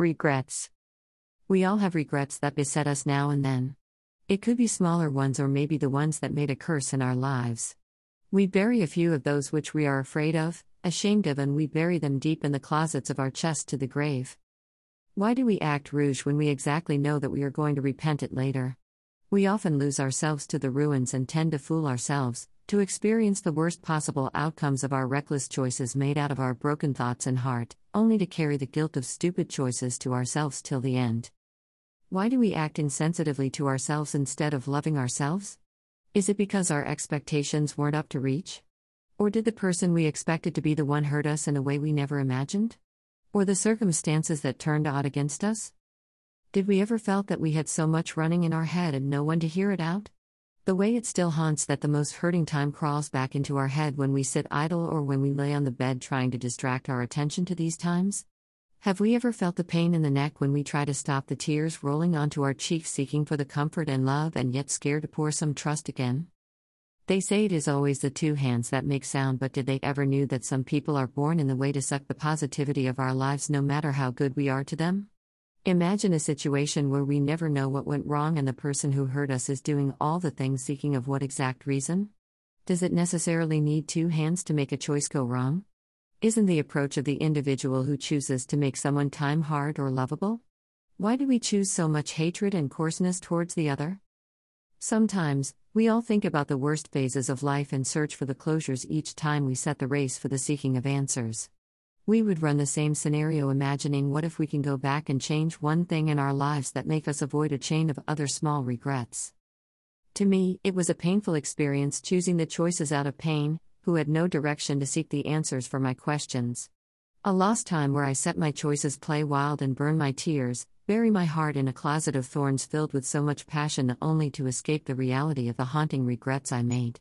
Regrets. We all have regrets that beset us now and then. It could be smaller ones or maybe the ones that made a curse in our lives. We bury a few of those which we are afraid of, ashamed of, and we bury them deep in the closets of our chest to the grave. Why do we act rouge when we exactly know that we are going to repent it later? We often lose ourselves to the ruins and tend to fool ourselves, to experience the worst possible outcomes of our reckless choices made out of our broken thoughts and heart, only to carry the guilt of stupid choices to ourselves till the end. Why do we act insensitively to ourselves instead of loving ourselves? Is it because our expectations weren't up to reach? Or did the person we expected to be the one hurt us in a way we never imagined? Or the circumstances that turned odd against us? Did we ever felt that we had so much running in our head and no one to hear it out? The way it still haunts that the most hurting time crawls back into our head when we sit idle or when we lay on the bed trying to distract our attention to these times? Have we ever felt the pain in the neck when we try to stop the tears rolling onto our cheeks seeking for the comfort and love and yet scared to pour some trust again? They say it is always the two hands that make sound, but did they ever knew that some people are born in the way to suck the positivity of our lives no matter how good we are to them? Imagine a situation where we never know what went wrong and the person who hurt us is doing all the things seeking of what exact reason? Does it necessarily need two hands to make a choice go wrong? Isn't the approach of the individual who chooses to make someone time hard or lovable? Why do we choose so much hatred and coarseness towards the other? Sometimes, we all think about the worst phases of life and search for the closures each time we set the race for the seeking of answers. We would run the same scenario imagining what if we can go back and change one thing in our lives that make us avoid a chain of other small regrets. To me, it was a painful experience choosing the choices out of pain, who had no direction to seek the answers for my questions. A lost time where I set my choices play wild and burn my tears, bury my heart in a closet of thorns filled with so much passion only to escape the reality of the haunting regrets I made.